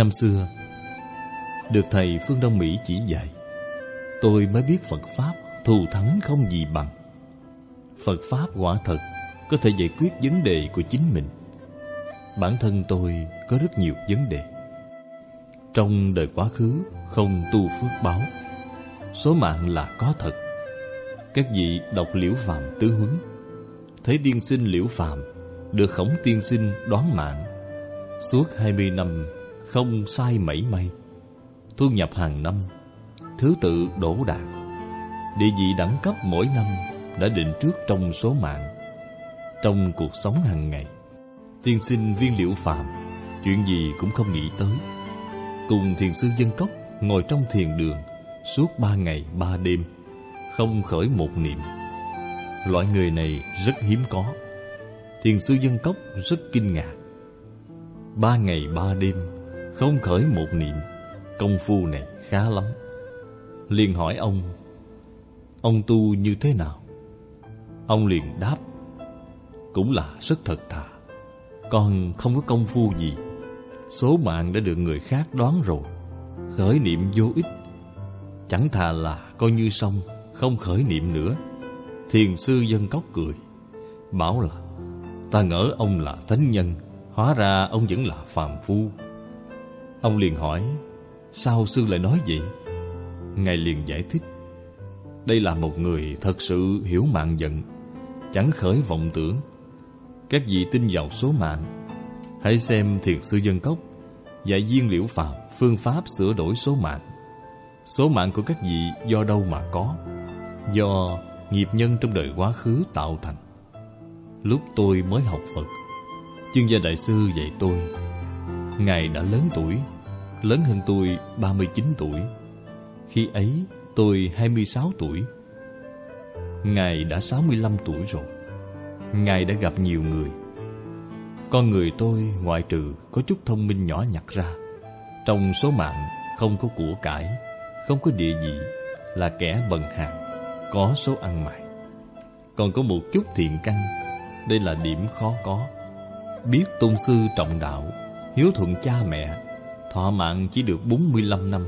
Năm xưa, Được thầy Phương Đông Mỹ chỉ dạy, Tôi mới biết Phật Pháp thù thắng không gì bằng. Phật Pháp quả thật Có thể giải quyết vấn đề của chính mình. Bản thân tôi có rất nhiều vấn đề. Trong đời quá khứ không tu phước báo, Số mạng là có thật. Các vị đọc liễu phàm tứ huấn, Thấy tiên sinh liễu phàm Được khổng tiên sinh đoán mạng, Suốt hai mươi năm không sai mảy may. Thu nhập hàng năm, Thứ tự đổ đạt Địa vị đẳng cấp mỗi năm Đã định trước trong số mạng. Trong cuộc sống hàng ngày, Tiên sinh viên liễu phàm, Chuyện gì cũng không nghĩ tới. Cùng thiền sư dân cốc Ngồi trong thiền đường Suốt ba ngày ba đêm, Không khởi một niệm. Loại người này rất hiếm có. Thiền sư dân cốc rất kinh ngạc. Ba ngày ba đêm không khởi một niệm. Công phu này khá lắm. Liền hỏi ông Ông tu như thế nào? Ông liền đáp, Cũng là rất thật thà. Con không có công phu gì. Số mạng đã được người khác đoán rồi. Khởi niệm vô ích. Chẳng thà là coi như xong, Không khởi niệm nữa. Thiền sư dân cốc cười, Bảo là, Ta ngỡ ông là thánh nhân, Hóa ra ông vẫn là phàm phu. Ông liền hỏi, Sao sư lại nói vậy? Ngài liền giải thích, Đây là một người thật sự hiểu mạng giận, Chẳng khởi vọng tưởng. Các vị tin vào số mạng, Hãy xem thiền sư dân cốc Dạy viên liễu phàm Phương pháp sửa đổi số mạng. Số mạng của các vị do đâu mà có? Do nghiệp nhân trong đời quá khứ tạo thành. Lúc tôi mới học Phật Chương gia đại sư dạy tôi, Ngài đã lớn tuổi Lớn hơn tôi 39 tuổi. Khi ấy, tôi 26 tuổi. Ngài đã 65 tuổi rồi. Ngài đã gặp nhiều người. Con người tôi ngoại trừ có chút thông minh nhỏ nhặt ra. Trong số mạng, không có của cải, Không có địa vị, Là kẻ bần hàn Có số ăn mày. Còn có một chút thiện căn, Đây là điểm khó có. Biết tôn sư trọng đạo, Hiếu thuận cha mẹ Thọ mạng chỉ được 45 năm.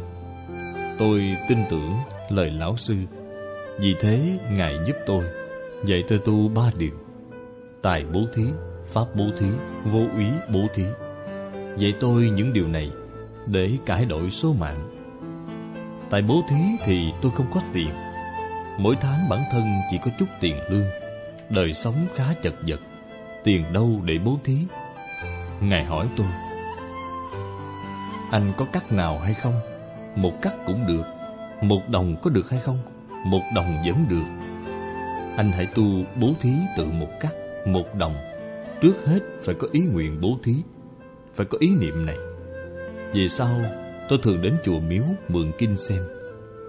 Tôi tin tưởng lời lão sư. Vì thế Ngài giúp tôi Dạy tôi tu ba điều. Tài bố thí, pháp bố thí, vô úy bố thí. Dạy tôi những điều này Để cải đổi số mạng. Tài bố thí thì tôi không có tiền. Mỗi tháng bản thân chỉ có chút tiền lương. Đời sống khá chật vật. Tiền đâu để bố thí? Ngài hỏi tôi. Anh có cắt nào hay không? Một cắt cũng được, Một đồng có được hay không? Một đồng vẫn được. Anh hãy tu bố thí tự một cắt, Một đồng. Trước hết phải có ý nguyện bố thí, Phải có ý niệm này. Về sau, tôi thường đến chùa miếu mượn kinh xem.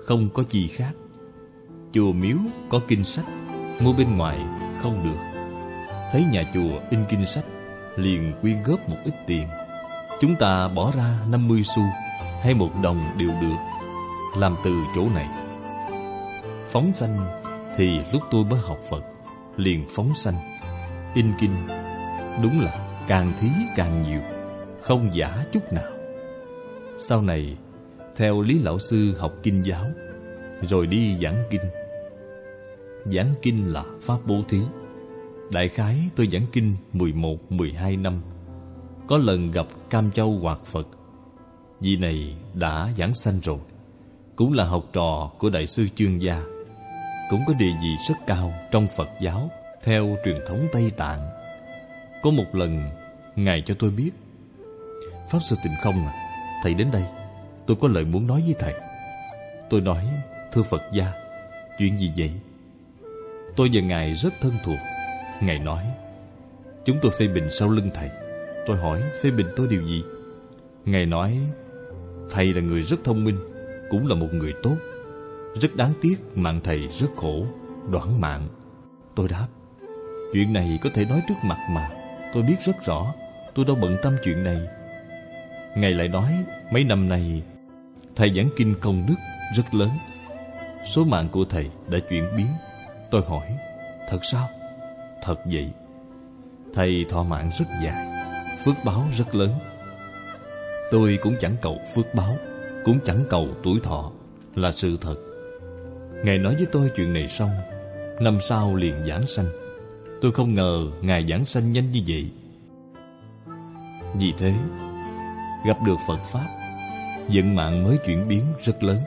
Không có gì khác. Chùa miếu có kinh sách, Mua bên ngoài không được. Thấy nhà chùa in kinh sách, Liền quyên góp một ít tiền. Chúng ta bỏ ra 50 xu Hay một đồng đều được Làm từ chỗ này. Phóng sanh Thì lúc tôi mới học Phật Liền phóng sanh. In kinh Đúng là càng thí càng nhiều Không giả chút nào. Sau này Theo Lý Lão Sư học kinh giáo Rồi đi giảng kinh. Giảng kinh là pháp bố thí. Đại khái tôi giảng kinh 11, 12 năm có lần gặp Cam Châu Hoạt Phật. Vị này đã giảng sanh rồi. Cũng là học trò của Đại sư Chuyên Gia. Cũng có địa vị rất cao trong Phật giáo, Theo truyền thống Tây Tạng. Có một lần, Ngài cho tôi biết, Pháp Sư Tịnh Không à Thầy đến đây. Tôi có lời muốn nói với thầy. Tôi nói, Thưa Phật gia, Chuyện gì vậy? Tôi và Ngài rất thân thuộc. Ngài nói, Chúng tôi phê bình sau lưng thầy. Tôi hỏi, phê bình tôi điều gì? Ngài nói, Thầy là người rất thông minh, Cũng là một người tốt. Rất đáng tiếc, mạng thầy rất khổ, Đoản mạng. Tôi đáp, Chuyện này có thể nói trước mặt mà, Tôi biết rất rõ, Tôi đâu bận tâm chuyện này. Ngài lại nói, Mấy năm nay, Thầy giảng kinh công đức rất lớn. Số mạng của thầy đã chuyển biến. Tôi hỏi, Thật sao? Thật vậy. Thầy thọ mạng rất dài. Phước báo rất lớn. Tôi cũng chẳng cầu phước báo, Cũng chẳng cầu tuổi thọ Là sự thật. Ngài nói với tôi chuyện này xong, Năm sau liền giảng sanh. Tôi không ngờ Ngài giảng sanh nhanh như vậy. Vì thế, Gặp được Phật Pháp Vận mạng mới chuyển biến rất lớn.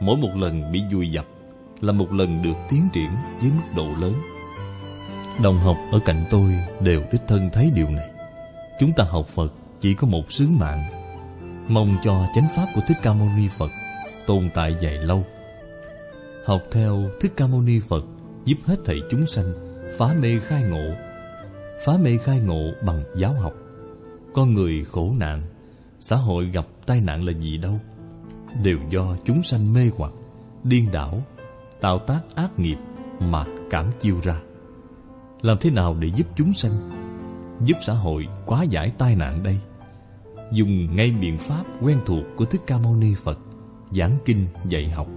Mỗi một lần bị vùi dập Là một lần được tiến triển với mức độ lớn. Đồng học ở cạnh tôi đều đích thân thấy điều này. Chúng ta học Phật, chỉ có một sứ mạng. Mong cho chánh pháp của Thích Ca Mâu Ni Phật tồn tại dài lâu. Học theo Thích Ca Mâu Ni Phật giúp hết thảy chúng sanh phá mê khai ngộ. Phá mê khai ngộ bằng giáo học. Con người khổ nạn, Xã hội gặp tai nạn là gì đâu. Đều do chúng sanh mê hoặc, Điên đảo, Tạo tác ác nghiệp Mà cảm chiêu ra. Làm thế nào để giúp chúng sanh Giúp xã hội quá giải tai nạn đây. Dùng ngay biện pháp quen thuộc của Thích Ca Mâu Ni Phật, Giảng kinh dạy học.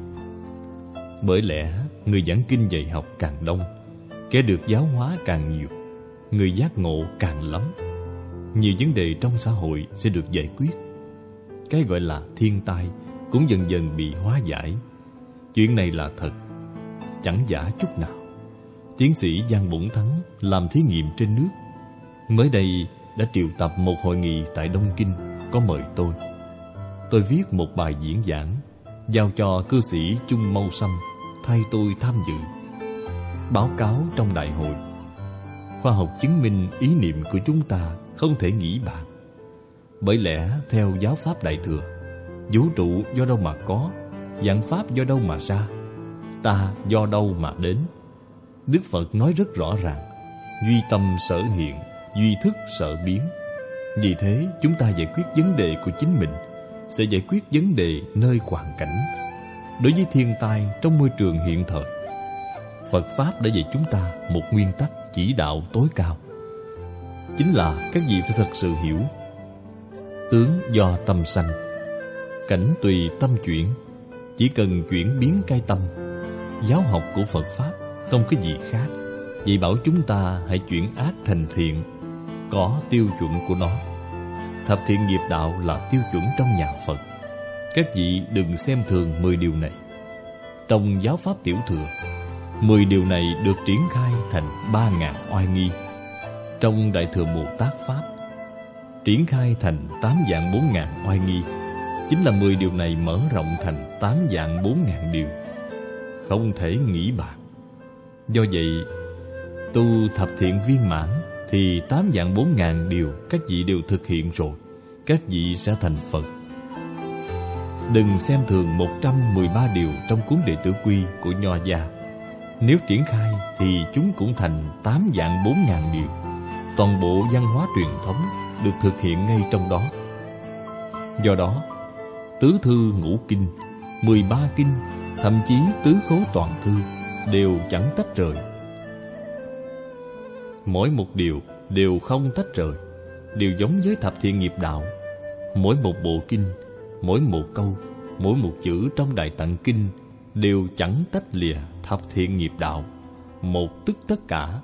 Bởi lẽ, người giảng kinh dạy học càng đông, Kẻ được giáo hóa càng nhiều, Người giác ngộ càng lắm. Nhiều vấn đề trong xã hội sẽ được giải quyết. Cái gọi là thiên tai Cũng dần dần bị hóa giải. Chuyện này là thật, Chẳng giả chút nào. Tiến sĩ Giang Bổn Thắng Làm thí nghiệm trên nước. Mới đây đã triệu tập một hội nghị tại Đông Kinh, Có mời tôi. Tôi viết một bài diễn giảng, Giao cho cư sĩ Chung Mâu Sâm, Thay tôi tham dự. Báo cáo trong đại hội. Khoa học chứng minh ý niệm của chúng ta Không thể nghĩ bàn. Bởi lẽ, theo giáo pháp Đại Thừa, Vũ trụ do đâu mà có Dạng pháp do đâu mà ra, Ta do đâu mà đến. Đức Phật nói rất rõ ràng, Duy tâm sở hiện Duy thức sợ biến. Vì thế, chúng ta giải quyết vấn đề của chính mình, Sẽ giải quyết vấn đề nơi hoàn cảnh. Đối với thiên tai trong môi trường hiện thời, Phật Pháp đã dạy chúng ta một nguyên tắc chỉ đạo tối cao. Chính là các vị phải thật sự hiểu. Tướng do tâm sanh, Cảnh tùy tâm chuyển. Chỉ cần chuyển biến cái tâm, Giáo học của Phật Pháp không có gì khác. Vậy bảo chúng ta hãy chuyển ác thành thiện có tiêu chuẩn của nó. Thập thiện nghiệp đạo là tiêu chuẩn trong nhà Phật. Các vị đừng xem thường 10 điều này. Trong giáo pháp tiểu thừa, Mười điều này được triển khai thành ba ngàn oai nghi. Trong Đại Thừa Bồ Tát Pháp, Triển khai thành tám dạng bốn ngàn oai nghi. Chính là mười điều này mở rộng thành tám dạng bốn ngàn điều. Không thể nghĩ bạc Do vậy, Tu thập thiện viên mãn thì tám dạng bốn ngàn điều Các vị đều thực hiện rồi Các vị sẽ thành Phật. Đừng xem thường 113 điều trong cuốn đệ tử quy của Nho Gia. Nếu triển khai thì chúng cũng thành tám dạng bốn ngàn điều. Toàn bộ văn hóa truyền thống được thực hiện ngay trong đó. Do đó, tứ thư ngũ kinh, mười ba kinh, thậm chí tứ khố toàn thư đều chẳng tách rời. Mỗi một điều đều không tách rời, đều giống với thập thiện nghiệp đạo. Mỗi một bộ kinh, mỗi một câu, mỗi một chữ trong Đại Tạng Kinh đều chẳng tách lìa thập thiện nghiệp đạo. Một tức tất cả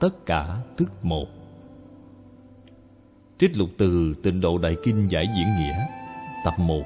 tất cả tức một. Trích lục từ tịnh độ đại kinh giải diễn nghĩa tập một.